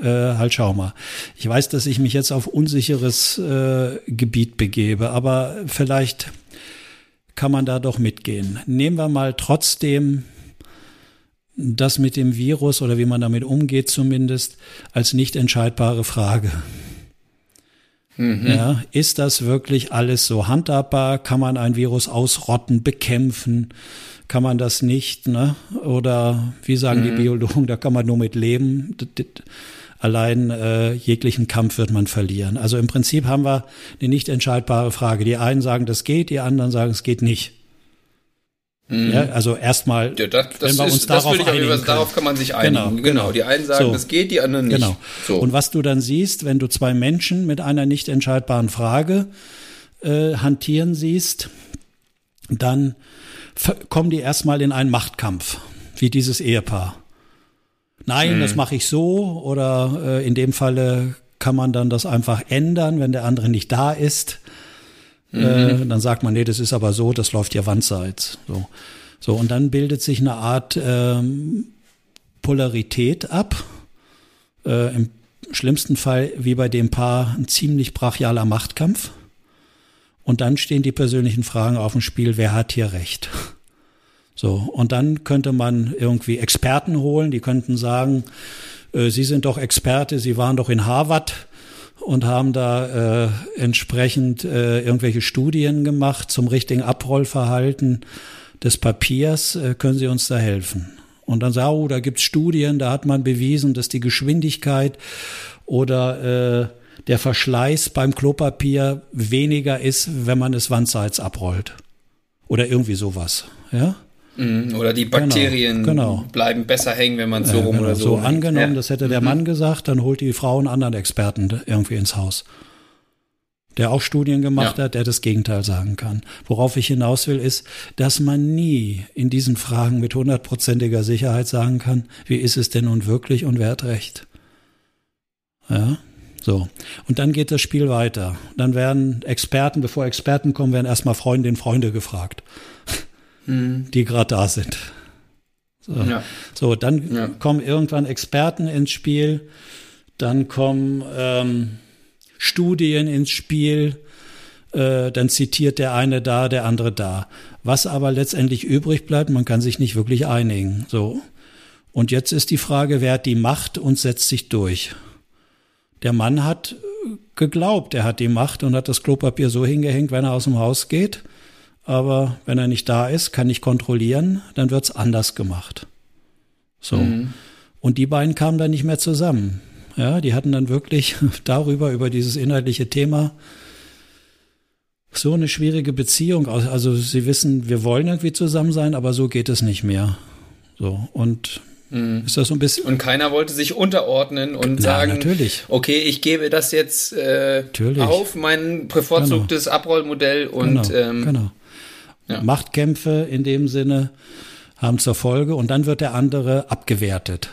[SPEAKER 2] äh, halt schau mal. Ich weiß, dass ich mich jetzt auf unsicheres äh, Gebiet begebe, aber vielleicht kann man da doch mitgehen. Nehmen wir mal trotzdem das mit dem Virus oder wie man damit umgeht zumindest als nicht entscheidbare Frage. Mhm. Ja, ist das wirklich alles so handhabbar? Kann man ein Virus ausrotten, bekämpfen? kann man das nicht, ne? Oder wie sagen mhm. die Biologen, da kann man nur mit leben. Allein äh, jeglichen Kampf wird man verlieren. Also im Prinzip haben wir eine nicht entscheidbare Frage. Die einen sagen, das geht, die anderen sagen, es geht nicht. Mhm. Ja, also erstmal,
[SPEAKER 1] ja, das, das wenn wir uns ist, darauf das einigen können. Darauf kann man sich einigen. Genau, genau. genau. Die einen sagen, so. das geht, die anderen nicht. Genau.
[SPEAKER 2] So. Und was du dann siehst, wenn du zwei Menschen mit einer nicht entscheidbaren Frage äh, hantieren siehst, dann kommen die erstmal in einen Machtkampf, wie dieses Ehepaar. Nein, mhm. das mache ich so oder äh, in dem Falle kann man dann das einfach ändern, wenn der andere nicht da ist. Mhm. Äh, dann sagt man, nee, das ist aber so, das läuft ja wandseits. So, so und dann bildet sich eine Art ähm, Polarität ab. Äh, Im schlimmsten Fall, wie bei dem Paar, ein ziemlich brachialer Machtkampf. Und dann stehen die persönlichen Fragen auf dem Spiel, wer hat hier recht? So, und dann könnte man irgendwie Experten holen, die könnten sagen, äh, Sie sind doch Experte, Sie waren doch in Harvard und haben da äh, entsprechend äh, irgendwelche Studien gemacht zum richtigen Abrollverhalten des Papiers. Äh, können Sie uns da helfen? Und dann sagen, oh, da gibt's Studien, da hat man bewiesen, dass die Geschwindigkeit oder äh, der Verschleiß beim Klopapier weniger ist, wenn man es wandseits abrollt. Oder irgendwie sowas, ja?
[SPEAKER 1] Mhm, oder die Bakterien genau, genau. bleiben besser hängen, wenn man es so rum genau, oder so.
[SPEAKER 2] So angenommen, ja. das hätte der mhm. Mann gesagt, dann holt die Frau einen anderen Experten irgendwie ins Haus. Der auch Studien gemacht ja. hat, der das Gegenteil sagen kann. Worauf ich hinaus will, ist, dass man nie in diesen Fragen mit hundertprozentiger Sicherheit sagen kann, wie ist es denn nun wirklich und wer hat recht. Ja, so. Und dann geht das Spiel weiter. Dann werden Experten, bevor Experten kommen, werden erstmal Freundinnen, Freunde gefragt, mhm. die gerade da sind. So, ja. so dann ja. kommen irgendwann Experten ins Spiel, dann kommen ähm, Studien ins Spiel, äh, dann zitiert der eine da, der andere da. Was aber letztendlich übrig bleibt, man kann sich nicht wirklich einigen. So. Und jetzt ist die Frage, wer hat die Macht und setzt sich durch? Der Mann hat geglaubt, er hat die Macht und hat das Klopapier so hingehängt, wenn er aus dem Haus geht. Aber wenn er nicht da ist, kann ich kontrollieren, dann wird's anders gemacht. So. Mhm. Und die beiden kamen dann nicht mehr zusammen. Ja, die hatten dann wirklich darüber, über dieses inhaltliche Thema, so eine schwierige Beziehung. Also sie wissen, wir wollen irgendwie zusammen sein, aber so geht es nicht mehr. So. Und
[SPEAKER 1] Mhm. Ist das so ein bisschen? Und keiner wollte sich unterordnen und Na, sagen,
[SPEAKER 2] natürlich.
[SPEAKER 1] okay, ich gebe das jetzt äh, auf, mein bevorzugtes genau. Abrollmodell und
[SPEAKER 2] genau. Ähm, genau. Ja. Machtkämpfe in dem Sinne haben zur Folge und dann wird der andere abgewertet.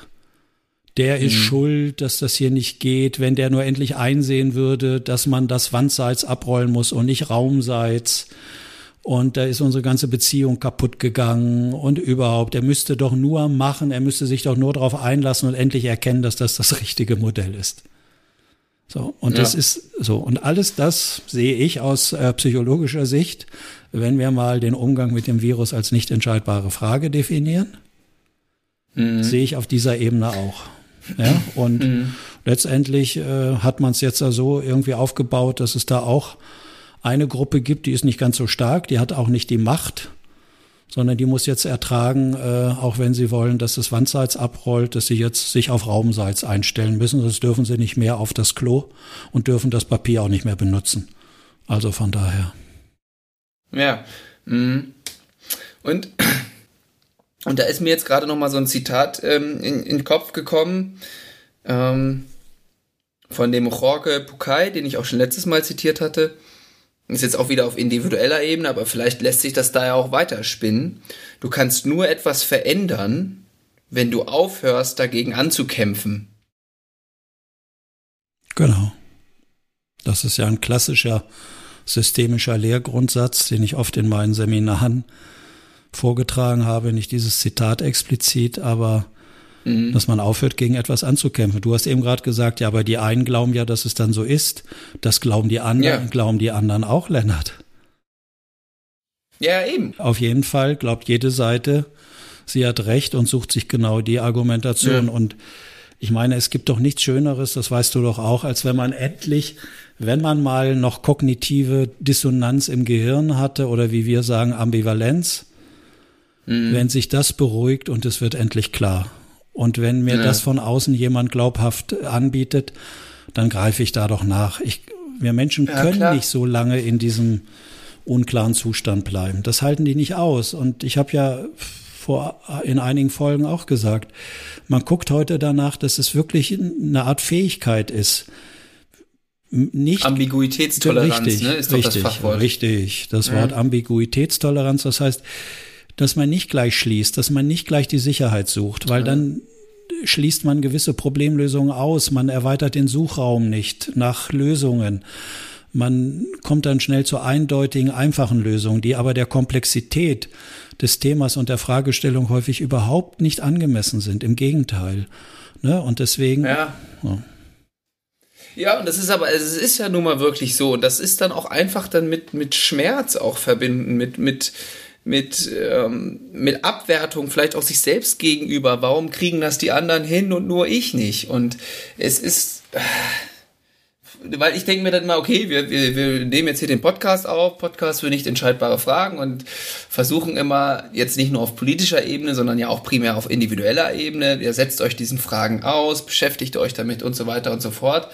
[SPEAKER 2] der ist mhm. schuld, dass das hier nicht geht. Wenn der nur endlich einsehen würde, dass man das Wandseits abrollen muss und nicht Raumseits. Und da ist unsere ganze Beziehung kaputt gegangen und überhaupt. Er müsste doch nur machen, er müsste sich doch nur darauf einlassen und endlich erkennen, dass das das richtige Modell ist. So, und ja. das ist so. Und alles das sehe ich aus äh, psychologischer Sicht, wenn wir mal den Umgang mit dem Virus als nicht entscheidbare Frage definieren, mhm. sehe ich auf dieser Ebene auch. Ja, und mhm. letztendlich äh, hat man es jetzt so irgendwie aufgebaut, dass es da auch eine Gruppe gibt, die ist nicht ganz so stark, die hat auch nicht die Macht, sondern die muss jetzt ertragen, äh, auch wenn sie wollen, dass das Wandsalz abrollt, dass sie jetzt sich auf Raumsalz einstellen müssen. Das dürfen sie nicht mehr auf das Klo und dürfen das Papier auch nicht mehr benutzen. Also von daher.
[SPEAKER 1] Ja. Mhm. Und, und da ist mir jetzt gerade noch mal so ein Zitat ähm, in, in den Kopf gekommen ähm, von dem Jorge Pucay, den ich auch schon letztes Mal zitiert hatte. Ist jetzt auch wieder auf individueller Ebene, aber vielleicht lässt sich das da ja auch weiterspinnen. Du kannst nur etwas verändern, wenn du aufhörst, dagegen anzukämpfen.
[SPEAKER 2] Genau. Das ist ja ein klassischer systemischer Lehrgrundsatz, den ich oft in meinen Seminaren vorgetragen habe, nicht dieses Zitat explizit, aber mhm. dass man aufhört, gegen etwas anzukämpfen. Du hast eben gerade gesagt, ja, aber die einen glauben ja, dass es dann so ist. Das glauben die anderen, ja. glauben die anderen auch, Lennart.
[SPEAKER 1] Ja, eben.
[SPEAKER 2] Auf jeden Fall glaubt jede Seite, sie hat recht und sucht sich genau die Argumentation. Ja. Und ich meine, es gibt doch nichts Schöneres, das weißt du doch auch, als wenn man endlich, wenn man mal noch kognitive Dissonanz im Gehirn hatte oder wie wir sagen, Ambivalenz, mhm. wenn sich das beruhigt und es wird endlich klar. Und wenn mir ja. das von außen jemand glaubhaft anbietet, dann greife ich da doch nach. Ich, wir Menschen ja, können klar. nicht so lange in diesem unklaren Zustand bleiben. Das halten die nicht aus. Und ich habe ja vor in einigen Folgen auch gesagt, man guckt heute danach, dass es wirklich eine Art Fähigkeit ist.
[SPEAKER 1] Nicht Ambiguitätstoleranz,
[SPEAKER 2] richtig,
[SPEAKER 1] ne,
[SPEAKER 2] ist doch richtig, das Fachwort. Richtig, das Wort Ambiguitätstoleranz, das heißt, dass man nicht gleich schließt, dass man nicht gleich die Sicherheit sucht, weil dann schließt man gewisse Problemlösungen aus, man erweitert den Suchraum nicht nach Lösungen. Man kommt dann schnell zu eindeutigen, einfachen Lösungen, die aber der Komplexität des Themas und der Fragestellung häufig überhaupt nicht angemessen sind. Im Gegenteil. Ne? Und deswegen.
[SPEAKER 1] Ja. ja. Ja, und das ist aber, es ist ja nun mal wirklich so. Und das ist dann auch einfach dann mit, mit Schmerz auch verbinden, mit, mit, mit, ähm, mit Abwertung, vielleicht auch sich selbst gegenüber. Warum kriegen das die anderen hin und nur ich nicht? Und es ist, äh, weil ich denke mir dann mal, okay, wir, wir, wir nehmen jetzt hier den Podcast auf, Podcast für nicht entscheidbare Fragen und versuchen immer jetzt nicht nur auf politischer Ebene, sondern ja auch primär auf individueller Ebene. Ihr setzt euch diesen Fragen aus, beschäftigt euch damit und so weiter und so fort.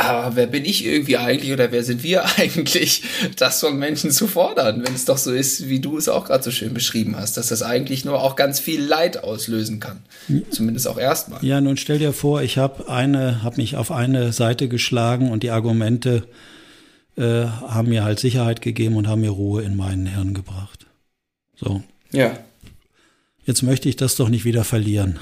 [SPEAKER 1] Aber wer bin ich irgendwie eigentlich oder wer sind wir eigentlich, das von Menschen zu fordern, wenn es doch so ist, wie du es auch gerade so schön beschrieben hast, dass das eigentlich nur auch ganz viel Leid auslösen kann. Zumindest auch erstmal.
[SPEAKER 2] Ja, nun stell dir vor, ich habe eine, habe mich auf eine Seite geschlagen und die Argumente äh, haben mir halt Sicherheit gegeben und haben mir Ruhe in meinen Hirn gebracht. So.
[SPEAKER 1] Ja.
[SPEAKER 2] Jetzt möchte ich das doch nicht wieder verlieren.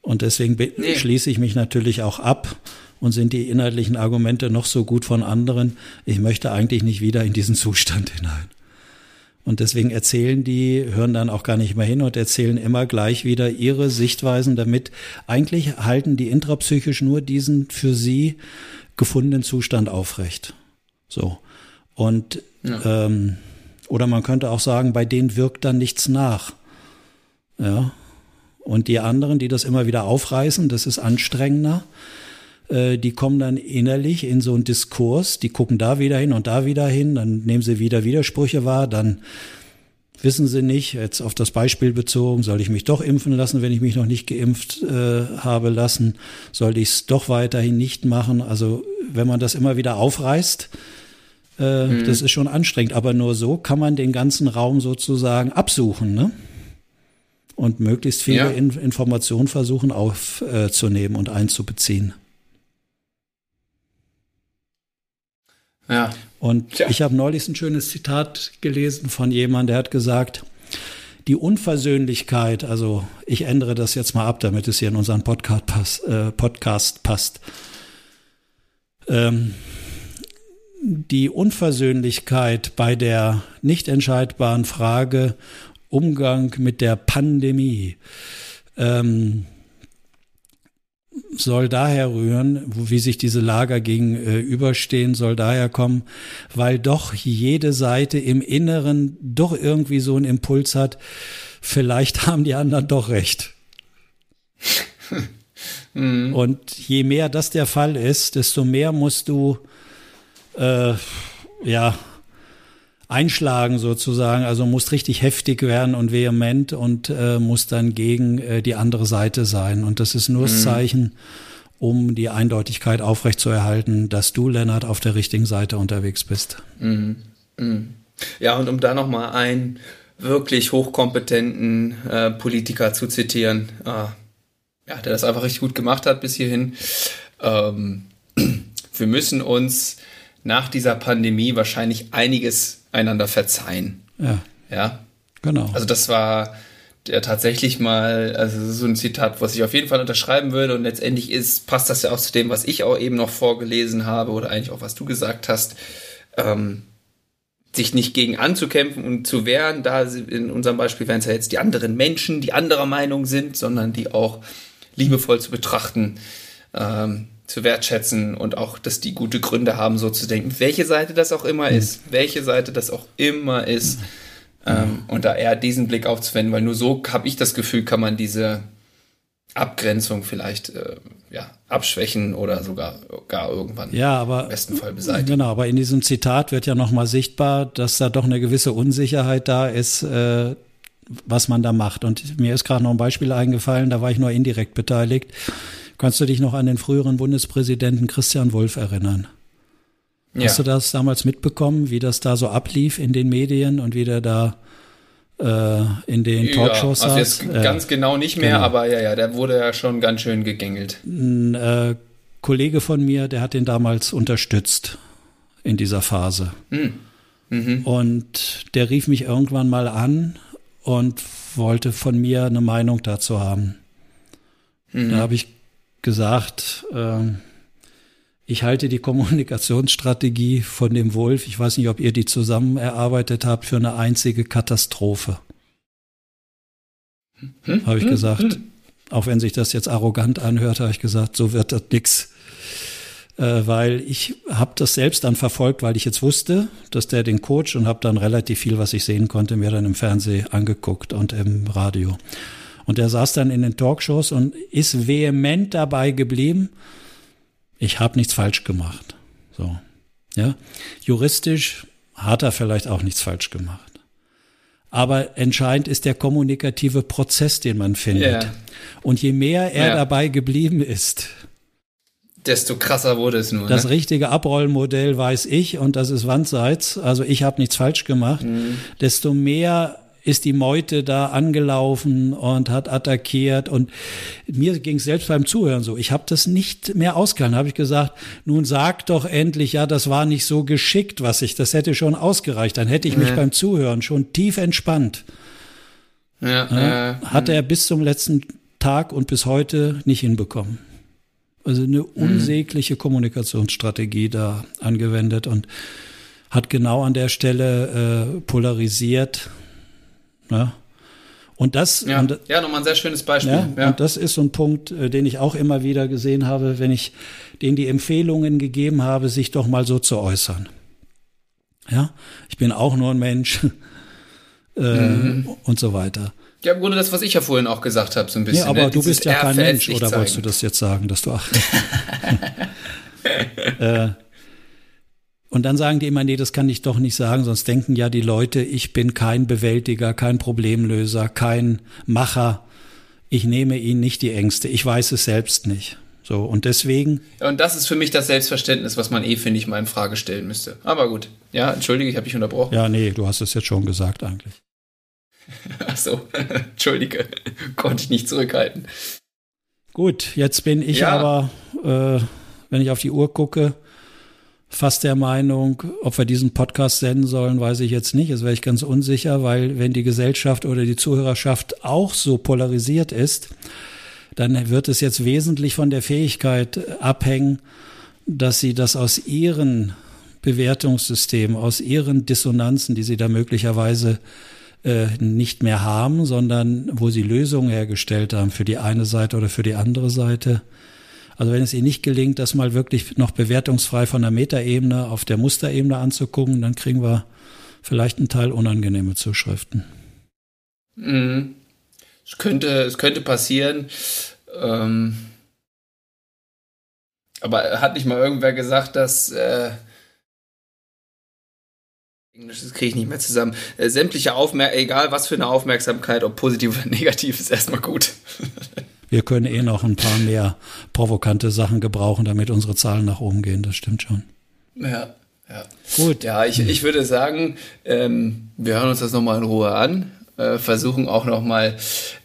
[SPEAKER 2] Und deswegen nee. schließe ich mich natürlich auch ab und sind die inhaltlichen Argumente noch so gut von anderen. Ich möchte eigentlich nicht wieder in diesen Zustand hinein. Und deswegen erzählen die, hören dann auch gar nicht mehr hin und erzählen immer gleich wieder ihre Sichtweisen damit. Eigentlich halten die intrapsychisch nur diesen für sie gefundenen Zustand aufrecht. So. Und, ja. ähm, oder man könnte auch sagen, bei denen wirkt dann nichts nach. Ja. Und die anderen, die das immer wieder aufreißen, das ist anstrengender. Äh, die kommen dann innerlich in so einen Diskurs, die gucken da wieder hin und da wieder hin, dann nehmen sie wieder Widersprüche wahr, dann wissen sie nicht, jetzt auf das Beispiel bezogen, soll ich mich doch impfen lassen, wenn ich mich noch nicht geimpft äh, habe lassen, soll ich es doch weiterhin nicht machen. Also wenn man das immer wieder aufreißt, äh, mhm. das ist schon anstrengend, aber nur so kann man den ganzen Raum sozusagen absuchen, ne? Und möglichst viele ja. In Informationen versuchen aufzunehmen und einzubeziehen.
[SPEAKER 1] Ja.
[SPEAKER 2] Und Tja. ich habe neulich ein schönes Zitat gelesen von jemandem, der hat gesagt, die Unversöhnlichkeit, also ich ändere das jetzt mal ab, damit es hier in unseren Podcast, pass, äh, Podcast passt. Ähm, die Unversöhnlichkeit bei der nicht entscheidbaren Frage Umgang mit der Pandemie ähm, soll daher rühren, wie sich diese Lager gegenüberstehen, soll daher kommen, weil doch jede Seite im Inneren doch irgendwie so einen Impuls hat, vielleicht haben die anderen doch recht. mhm. Und je mehr das der Fall ist, desto mehr musst du äh, ja einschlagen sozusagen, also musst richtig heftig werden und vehement und äh, musst dann gegen äh, die andere Seite sein. Und das ist nur das mhm. Zeichen, um die Eindeutigkeit aufrechtzuerhalten, dass du, Lennart, auf der richtigen Seite unterwegs bist. Mhm.
[SPEAKER 1] Mhm. Ja, und um da nochmal einen wirklich hochkompetenten äh, Politiker zu zitieren, äh, ja, der das einfach richtig gut gemacht hat bis hierhin. Ähm, wir müssen uns nach dieser Pandemie wahrscheinlich einiges einander verzeihen.
[SPEAKER 2] Ja.
[SPEAKER 1] Ja.
[SPEAKER 2] Genau.
[SPEAKER 1] Also das war der tatsächlich mal, also so ein Zitat, was ich auf jeden Fall unterschreiben würde und letztendlich ist, passt das ja auch zu dem, was ich auch eben noch vorgelesen habe oder eigentlich auch was du gesagt hast, ähm, sich nicht gegen anzukämpfen und zu wehren, da in unserem Beispiel wären es ja jetzt die anderen Menschen, die anderer Meinung sind, sondern die auch liebevoll zu betrachten, ähm, zu wertschätzen und auch, dass die gute Gründe haben, so zu denken, welche Seite das auch immer mhm. ist, welche Seite das auch immer ist. Mhm. Ähm, und da eher diesen Blick aufzuwenden, weil nur so habe ich das Gefühl, kann man diese Abgrenzung vielleicht äh, ja, abschwächen oder sogar gar irgendwann
[SPEAKER 2] ja, aber,
[SPEAKER 1] im besten Fall beseitigen.
[SPEAKER 2] Genau, aber in diesem Zitat wird ja nochmal sichtbar, dass da doch eine gewisse Unsicherheit da ist, äh, was man da macht. Und mir ist gerade noch ein Beispiel eingefallen, da war ich nur indirekt beteiligt. Kannst du dich noch an den früheren Bundespräsidenten Christian Wolf erinnern? Ja. Hast du das damals mitbekommen, wie das da so ablief in den Medien und wie der da äh, in den Talkshows
[SPEAKER 1] ja, also jetzt saß? ganz äh, genau nicht mehr, genau. aber ja, ja, der wurde ja schon ganz schön gegängelt.
[SPEAKER 2] Ein äh, Kollege von mir, der hat den damals unterstützt in dieser Phase. Mhm. Mhm. Und der rief mich irgendwann mal an und wollte von mir eine Meinung dazu haben. Mhm. Da habe ich gesagt, äh, ich halte die Kommunikationsstrategie von dem Wolf, ich weiß nicht, ob ihr die zusammen erarbeitet habt, für eine einzige Katastrophe. Hm? Habe ich hm? gesagt. Hm? Auch wenn sich das jetzt arrogant anhört, habe ich gesagt, so wird das nix. Äh, weil ich habe das selbst dann verfolgt, weil ich jetzt wusste, dass der den Coach und habe dann relativ viel, was ich sehen konnte, mir dann im Fernsehen angeguckt und im Radio. Und er saß dann in den Talkshows und ist vehement dabei geblieben, ich habe nichts falsch gemacht. So. Ja. Juristisch hat er vielleicht auch nichts falsch gemacht. Aber entscheidend ist der kommunikative Prozess, den man findet. Yeah. Und je mehr er ja. dabei geblieben ist,
[SPEAKER 1] desto krasser wurde es nur.
[SPEAKER 2] Das ne? richtige Abrollmodell weiß ich und das ist Wandseits. Also ich habe nichts falsch gemacht. Mhm. Desto mehr ist die Meute da angelaufen und hat attackiert. Und mir ging es selbst beim Zuhören so. Ich habe das nicht mehr ausgehalten. Habe ich gesagt, nun sag doch endlich, ja, das war nicht so geschickt, was ich, das hätte schon ausgereicht. Dann hätte ich mich ja. beim Zuhören schon tief entspannt. Ja, ja, äh, hat er bis zum letzten Tag und bis heute nicht hinbekommen. Also eine mhm. unsägliche Kommunikationsstrategie da angewendet und hat genau an der Stelle äh, polarisiert ja. Und das,
[SPEAKER 1] ja,
[SPEAKER 2] und,
[SPEAKER 1] ja nochmal ein sehr schönes Beispiel.
[SPEAKER 2] Ja, ja, Und das ist so ein Punkt, äh, den ich auch immer wieder gesehen habe, wenn ich denen die Empfehlungen gegeben habe, sich doch mal so zu äußern. Ja, ich bin auch nur ein Mensch äh, mhm. und so weiter.
[SPEAKER 1] Ja, im Grunde das, was ich ja vorhin auch gesagt habe, so ein bisschen. Ja,
[SPEAKER 2] aber ne? du bist ja kein Mensch, oder zeigen. wolltest du das jetzt sagen, dass du ach. äh, und dann sagen die immer, nee, das kann ich doch nicht sagen, sonst denken ja die Leute, ich bin kein Bewältiger, kein Problemlöser, kein Macher. Ich nehme ihnen nicht die Ängste. Ich weiß es selbst nicht. So, und deswegen.
[SPEAKER 1] Und das ist für mich das Selbstverständnis, was man eh, finde ich, mal in Frage stellen müsste. Aber gut. Ja, entschuldige, ich habe dich unterbrochen.
[SPEAKER 2] Ja, nee, du hast es jetzt schon gesagt eigentlich.
[SPEAKER 1] Ach so, entschuldige. Konnte ich nicht zurückhalten.
[SPEAKER 2] Gut, jetzt bin ich ja. aber, äh, wenn ich auf die Uhr gucke, fast der Meinung, ob wir diesen Podcast senden sollen, weiß ich jetzt nicht. Das wäre ich ganz unsicher, weil wenn die Gesellschaft oder die Zuhörerschaft auch so polarisiert ist, dann wird es jetzt wesentlich von der Fähigkeit abhängen, dass sie das aus ihren Bewertungssystemen, aus ihren Dissonanzen, die sie da möglicherweise äh, nicht mehr haben, sondern wo sie Lösungen hergestellt haben für die eine Seite oder für die andere Seite, also wenn es Ihnen nicht gelingt, das mal wirklich noch bewertungsfrei von der Metaebene auf der Musterebene anzugucken, dann kriegen wir vielleicht einen Teil unangenehme Zuschriften.
[SPEAKER 1] Mhm. Es könnte, es könnte passieren. Ähm, aber hat nicht mal irgendwer gesagt, dass äh, Englisch, das kriege ich nicht mehr zusammen. Äh, sämtliche Aufmerksamkeit, egal was für eine Aufmerksamkeit, ob positiv oder negativ, ist erstmal gut.
[SPEAKER 2] wir können eh noch ein paar mehr provokante Sachen gebrauchen, damit unsere Zahlen nach oben gehen. Das stimmt schon.
[SPEAKER 1] Ja, ja. Gut. Ja, ich, ich würde sagen, ähm, wir hören uns das nochmal in Ruhe an, äh, versuchen auch nochmal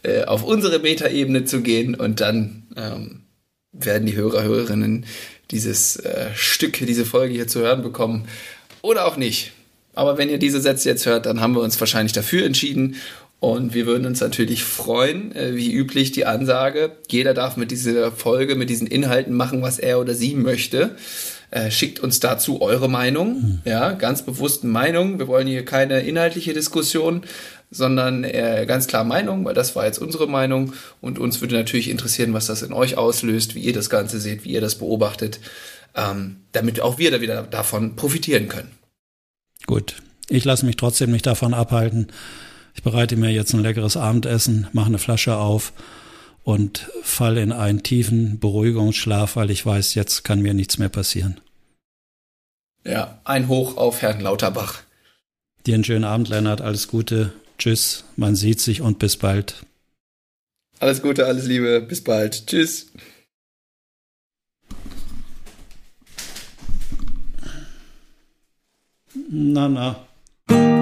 [SPEAKER 1] äh, auf unsere Metaebene zu gehen und dann ähm, werden die Hörer, Hörerinnen dieses äh, Stück, diese Folge hier zu hören bekommen oder auch nicht. Aber wenn ihr diese Sätze jetzt hört, dann haben wir uns wahrscheinlich dafür entschieden und wir würden uns natürlich freuen, äh, wie üblich die Ansage, jeder darf mit dieser Folge, mit diesen Inhalten machen, was er oder sie möchte. Äh, schickt uns dazu eure Meinung, mhm. ja, ganz bewussten Meinung. Wir wollen hier keine inhaltliche Diskussion, sondern äh, ganz klar Meinung, weil das war jetzt unsere Meinung. Und uns würde natürlich interessieren, was das in euch auslöst, wie ihr das Ganze seht, wie ihr das beobachtet, ähm, damit auch wir da wieder davon profitieren können.
[SPEAKER 2] Gut, ich lasse mich trotzdem nicht davon abhalten ich bereite mir jetzt ein leckeres Abendessen, mache eine Flasche auf und falle in einen tiefen Beruhigungsschlaf, weil ich weiß, jetzt kann mir nichts mehr passieren.
[SPEAKER 1] Ja, ein Hoch auf Herrn Lauterbach.
[SPEAKER 2] Dir einen schönen Abend, Lennart. Alles Gute. Tschüss. Man sieht sich und bis bald.
[SPEAKER 1] Alles Gute, alles Liebe. Bis bald. Tschüss.
[SPEAKER 2] Na, na.